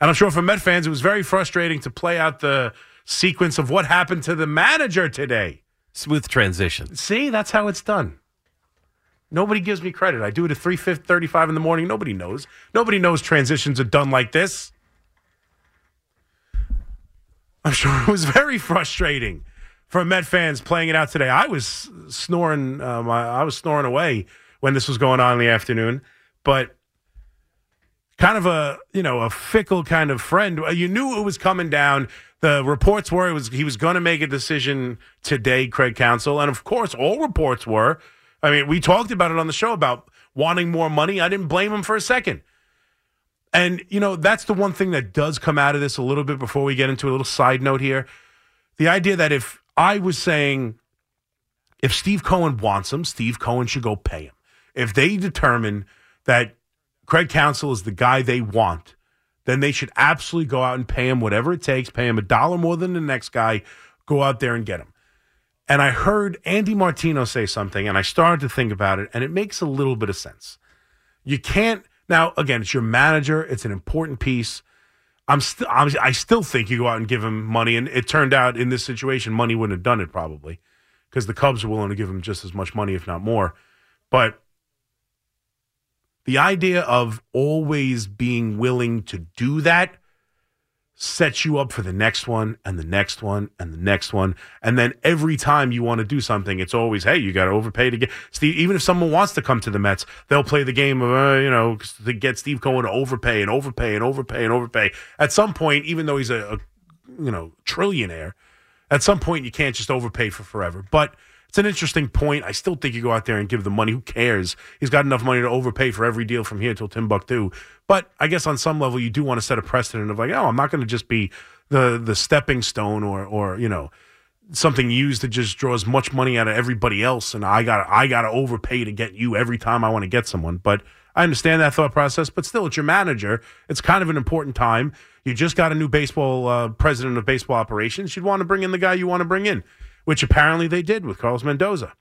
And I'm sure for Met fans, it was very frustrating to play out the sequence of what happened to the manager today. Smooth transition. See, that's how it's done. Nobody gives me credit. I do it at 3.35 in the morning. Nobody knows. Nobody knows transitions are done like this. I'm sure it was very frustrating for Met fans playing it out today. I was snoring. Um, I, I was snoring away when this was going on in the afternoon, but kind of a you know a fickle kind of friend. Uh, you knew it was coming down. The reports were it was he was going to make a decision today, Craig Counsell, and of course, all reports were. I mean, we talked about it on the show about wanting more money. I didn't blame him for a second. And, you know, that's the one thing that does come out of this a little bit before we get into a little side note here. The idea that if I was saying, if Steve Cohen wants him, Steve Cohen should go pay him. If they determine that Craig Counsell is the guy they want, then they should absolutely go out and pay him whatever it takes, pay him a dollar more than the next guy, go out there and get him. And I heard Andy Martino say something, and I started to think about it, and it makes a little bit of sense. You can't now, again, it's your manager. It's an important piece. I'm still, I still think you go out and give him money, and it turned out in this situation, money wouldn't have done it probably, because the Cubs were willing to give him just as much money, if not more. But the idea of always being willing to do that sets you up for the next one and the next one and the next one. And then every time you want to do something, it's always, hey, you got to overpay to get Steve. Even if someone wants to come to the Mets, they'll play the game of, uh, you know, to get Steve Cohen to overpay and overpay and overpay and overpay. At some point, even though he's a, a you know, trillionaire, at some point you can't just overpay for forever. But it's an interesting point. I still think you go out there and give the money. Who cares? He's got enough money to overpay for every deal from here till Timbuktu. But I guess on some level, you do want to set a precedent of like, oh, I'm not going to just be the the stepping stone or or you know something used to just draw as much money out of everybody else, and I got I got to overpay to get you every time I want to get someone. But I understand that thought process. But still, it's your manager. It's kind of an important time. You just got a new baseball uh, president of baseball operations. You'd want to bring in the guy you want to bring in which apparently they did with Carlos Mendoza,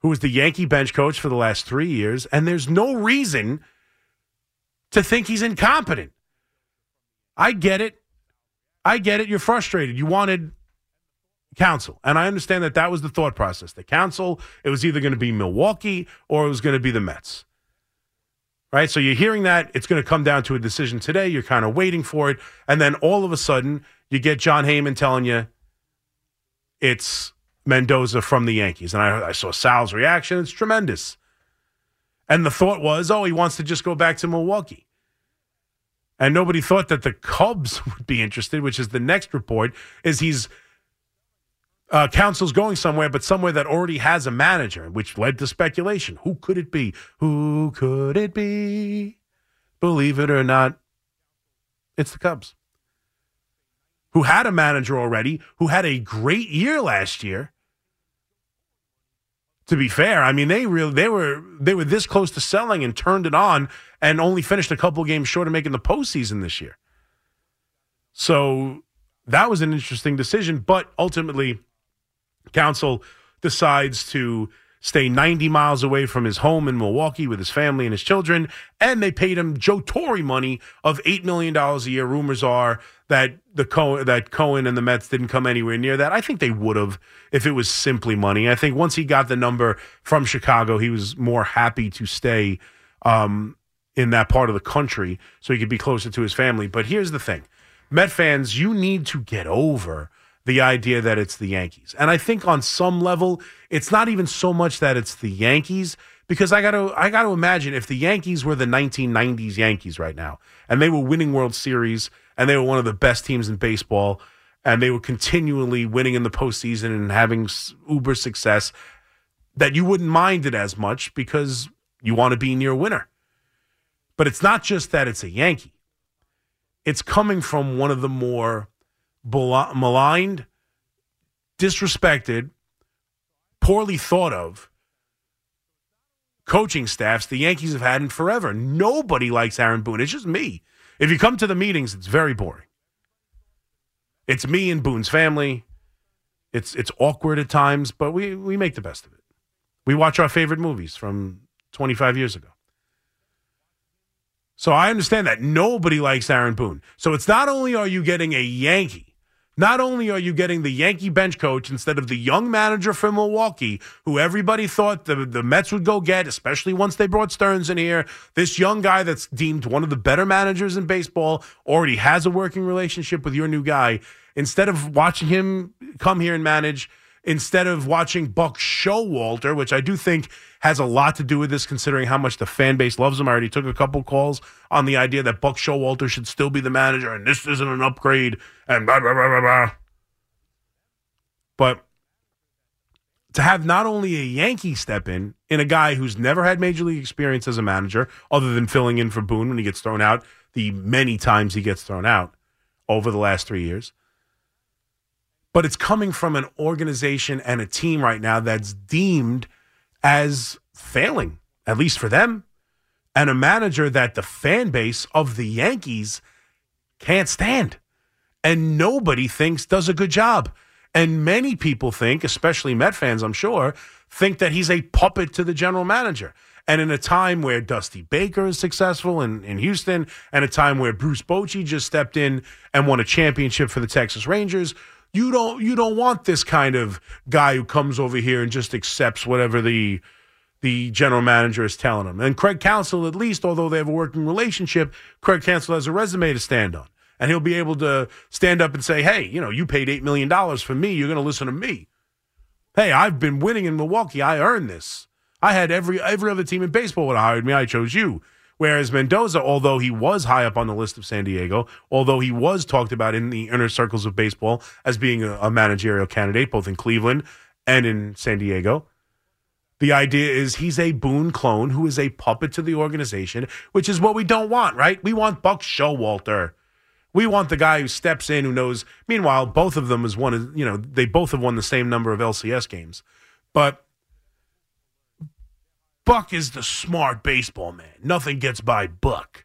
who was the Yankee bench coach for the last three years. And there's no reason to think he's incompetent. I get it. I get it. You're frustrated. You wanted Counsell. And I understand that that was the thought process. The Counsell, it was either going to be Milwaukee or it was going to be the Mets. Right? So you're hearing that. It's going to come down to a decision today. You're kind of waiting for it. And then all of a sudden, you get Jon Heyman telling you, it's Mendoza from the Yankees. And I, I saw Sal's reaction. It's tremendous. And the thought was, oh, he wants to just go back to Milwaukee. And nobody thought that the Cubs would be interested, which is the next report, is he's uh, Counsell's going somewhere, but somewhere that already has a manager, which led to speculation. Who could it be? Who could it be? Believe it or not, it's the Cubs who had a manager already, who had a great year last year. To be fair, I mean they really they were they were this close to selling and turned it on and only finished a couple games short of making the postseason this year. So that was an interesting decision, but ultimately, Counsell decides to stay 90 miles away from his home in Milwaukee with his family and his children. And they paid him Joe Torre money of $8 million a year. Rumors are that the Cohen, that Cohen and the Mets didn't come anywhere near that. I think they would have if it was simply money. I think once he got the number from Chicago, he was more happy to stay um, in that part of the country so he could be closer to his family. But here's the thing. Met fans, you need to get over the idea that it's the Yankees. And I think on some level, it's not even so much that it's the Yankees because I got to I got to imagine if the Yankees were the 1990s Yankees right now and they were winning World Series and they were one of the best teams in baseball, and they were continually winning in the postseason and having uber success, that you wouldn't mind it as much because you want to be near a winner. But it's not just that it's a Yankee. It's coming from one of the more maligned, disrespected, poorly thought of coaching staffs the Yankees have had in forever. Nobody likes Aaron Boone. It's just me. If you come to the meetings, it's very boring. It's me and Boone's family. It's it's awkward at times, but we we make the best of it. We watch our favorite movies from 25 years ago. So I understand that nobody likes Aaron Boone. So it's not only are you getting a Yankee, not only are you getting the Yankee bench coach instead of the young manager from Milwaukee, who everybody thought the, the Mets would go get, especially once they brought Stearns in here, this young guy that's deemed one of the better managers in baseball already has a working relationship with your new guy. Instead of watching him come here and manage, instead of watching Buck Showalter, which I do think has a lot to do with this, considering how much the fan base loves him. I already took a couple calls on the idea that Buck Showalter should still be the manager and this isn't an upgrade and blah, blah, blah, blah, blah. But to have not only a Yankee step in, in a guy who's never had major league experience as a manager, other than filling in for Boone when he gets thrown out, the many times he gets thrown out over the last three years. But it's coming from an organization and a team right now that's deemed as failing, at least for them, and a manager that the fan base of the Yankees can't stand. And nobody thinks does a good job. And many people think, especially Met fans, I'm sure, think that he's a puppet to the general manager. And in a time where Dusty Baker is successful in, in Houston, and a time where Bruce Bochy just stepped in and won a championship for the Texas Rangers, you don't you don't want this kind of guy who comes over here and just accepts whatever the the general manager is telling him. And Craig Counsell, at least, although they have a working relationship, Craig Counsell has a resume to stand on. And he'll be able to stand up and say, hey, you know, you paid $8 million for me. You're going to listen to me. Hey, I've been winning in Milwaukee. I earned this. I had every every other team in baseball would have hired me. I chose you. Whereas Mendoza, although he was high up on the list of San Diego, although he was talked about in the inner circles of baseball as being a, a managerial candidate, both in Cleveland and in San Diego, the idea is he's a Boone clone who is a puppet to the organization, which is what we don't want, right? We want Buck Showalter. We want the guy who steps in, who knows. Meanwhile, both of them is one. You know, they both have won the same number of LCS games, but Buck is the smart baseball man. Nothing gets by Buck.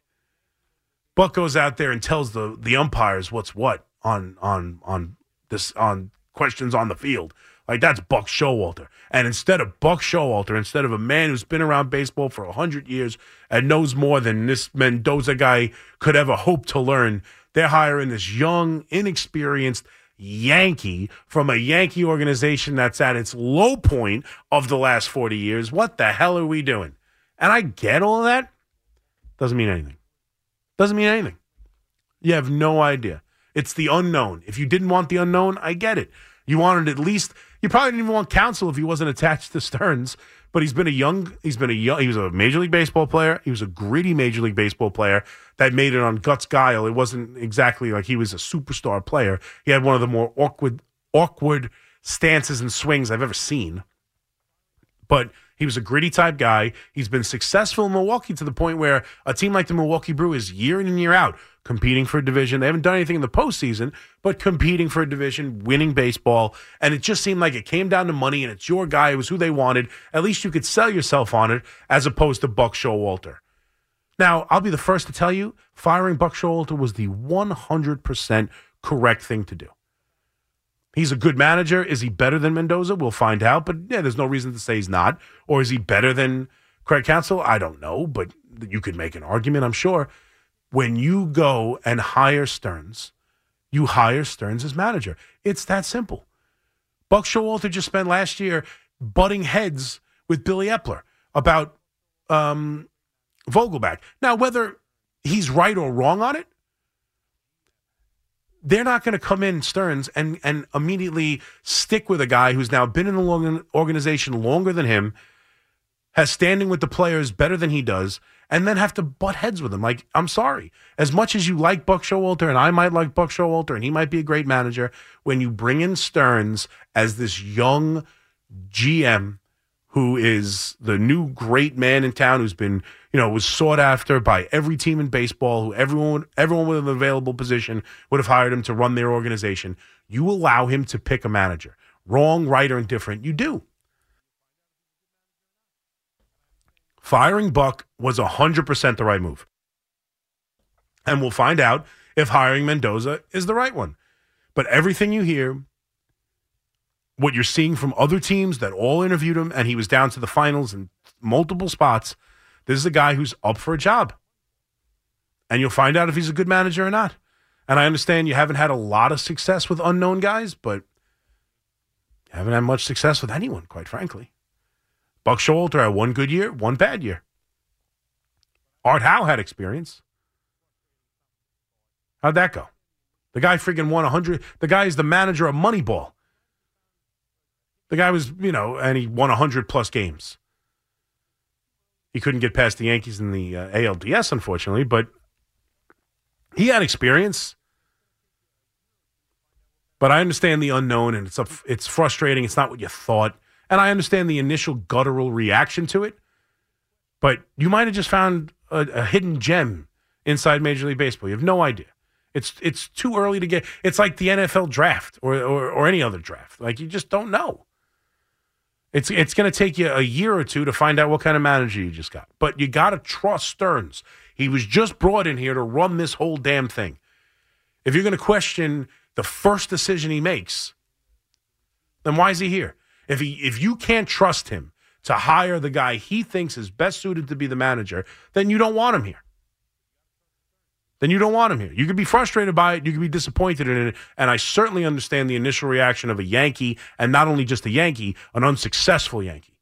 Buck goes out there and tells the the umpires what's what on on on this on questions on the field. Like that's Buck Showalter. And instead of Buck Showalter, instead of a man who's been around baseball for hundred years and knows more than this Mendoza guy could ever hope to learn, they're hiring this young, inexperienced Yankee from a Yankee organization that's at its low point of the last 40 years. What the hell are we doing? And I get all that. Doesn't mean anything. Doesn't mean anything. You have no idea. It's the unknown. If you didn't want the unknown, I get it. You wanted at least you probably didn't even want Counsell if he wasn't attached to Stearns but he's been a young he's been a young he was a major league baseball player. He was a gritty major league baseball player that made it on guts guile. It wasn't exactly like he was a superstar player. He had one of the more awkward awkward stances and swings i've ever seen. But he was a gritty type guy. He's been successful in Milwaukee to the point where a team like the Milwaukee Brewers year in and year out competing for a division. They haven't done anything in the postseason, but competing for a division, winning baseball. And it just seemed like it came down to money and it's your guy. It was who they wanted. At least you could sell yourself on it as opposed to Buck Showalter. Now, I'll be the first to tell you, firing Buck Showalter was the 100% correct thing to do. He's a good manager. Is he better than Mendoza? We'll find out. But yeah, there's no reason to say he's not. Or is he better than Craig Counsell? I don't know, but you could make an argument, I'm sure. When you go and hire Stearns, you hire Stearns as manager. It's that simple. Buck Showalter just spent last year butting heads with Billy Eppler about um, Vogelbach. Now, whether he's right or wrong on it, they're not going to come in Stearns and and immediately stick with a guy who's now been in the organization longer than him, has standing with the players better than he does, and then have to butt heads with him. Like, I'm sorry. As much as you like Buck Showalter, and I might like Buck Showalter, and he might be a great manager, when you bring in Stearns as this young GM who is the new great man in town who's been, you know, was sought after by every team in baseball, who everyone everyone with an available position would have hired him to run their organization. You allow him to pick a manager. Wrong, right, or indifferent, you do. Firing Buck was 100% the right move. And we'll find out if hiring Mendoza is the right one. But everything you hear what you're seeing from other teams that all interviewed him and he was down to the finals in multiple spots. This is a guy who's up for a job. and you'll find out if he's a good manager or not. And I understand you haven't had a lot of success with unknown guys, but you haven't had much success with anyone, quite frankly. Buck Showalter had one good year, one bad year. Art Howe had experience. How'd that go? The guy freaking won 100. The guy is the manager of Moneyball. The guy was, you know, and he won 100 plus games. He couldn't get past the Yankees in the uh, ALDS, unfortunately, but he had experience. But I understand the unknown, and it's a, it's frustrating. It's not what you thought, and I understand the initial guttural reaction to it. But you might have just found a, a hidden gem inside Major League Baseball. You have no idea. It's it's too early to get. It's like the NFL draft or, or, or any other draft. Like you just don't know. It's it's going to take you a year or two to find out what kind of manager you just got. But you got to trust Stearns. He was just brought in here to run this whole damn thing. If you're going to question the first decision he makes, then why is he here? If he if you can't trust him to hire the guy he thinks is best suited to be the manager, then you don't want him here then you don't want him here. You could be frustrated by it, you could be disappointed in it, and I certainly understand the initial reaction of a Yankee, and not only just a Yankee, an unsuccessful Yankee.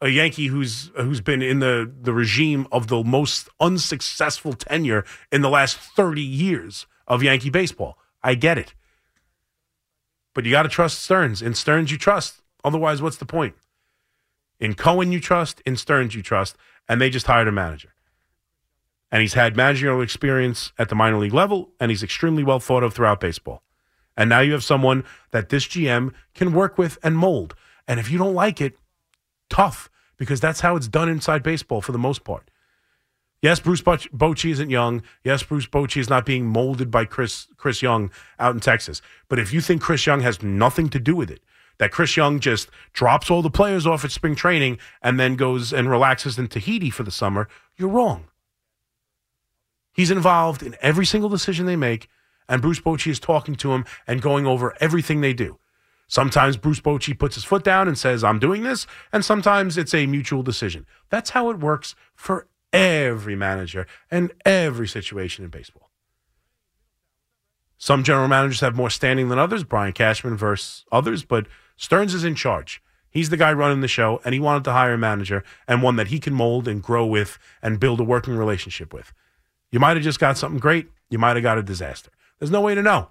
A Yankee who's who's been in the, the regime of the most unsuccessful tenure in the last 30 years of Yankee baseball. I get it. But you got to trust Stearns. In Stearns, you trust. Otherwise, what's the point? In Cohen, you trust. In Stearns, you trust. And they just hired a manager and he's had managerial experience at the minor league level, and he's extremely well thought of throughout baseball. And now you have someone that this GM can work with and mold. And if you don't like it, tough, because that's how it's done inside baseball for the most part. Yes, Bruce Bochy isn't young. Yes, Bruce Bochy is not being molded by Chris Chris Young out in Texas. But if you think Chris Young has nothing to do with it, that Chris Young just drops all the players off at spring training and then goes and relaxes in Tahiti for the summer, you're wrong. He's involved in every single decision they make, and Bruce Bochy is talking to him and going over everything they do. Sometimes Bruce Bochy puts his foot down and says, I'm doing this, and sometimes it's a mutual decision. That's how it works for every manager and every situation in baseball. Some general managers have more standing than others, Brian Cashman versus others, but Stearns is in charge. He's the guy running the show, and he wanted to hire a manager and one that he can mold and grow with and build a working relationship with. You might have just got something great. You might have got a disaster. There's no way to know.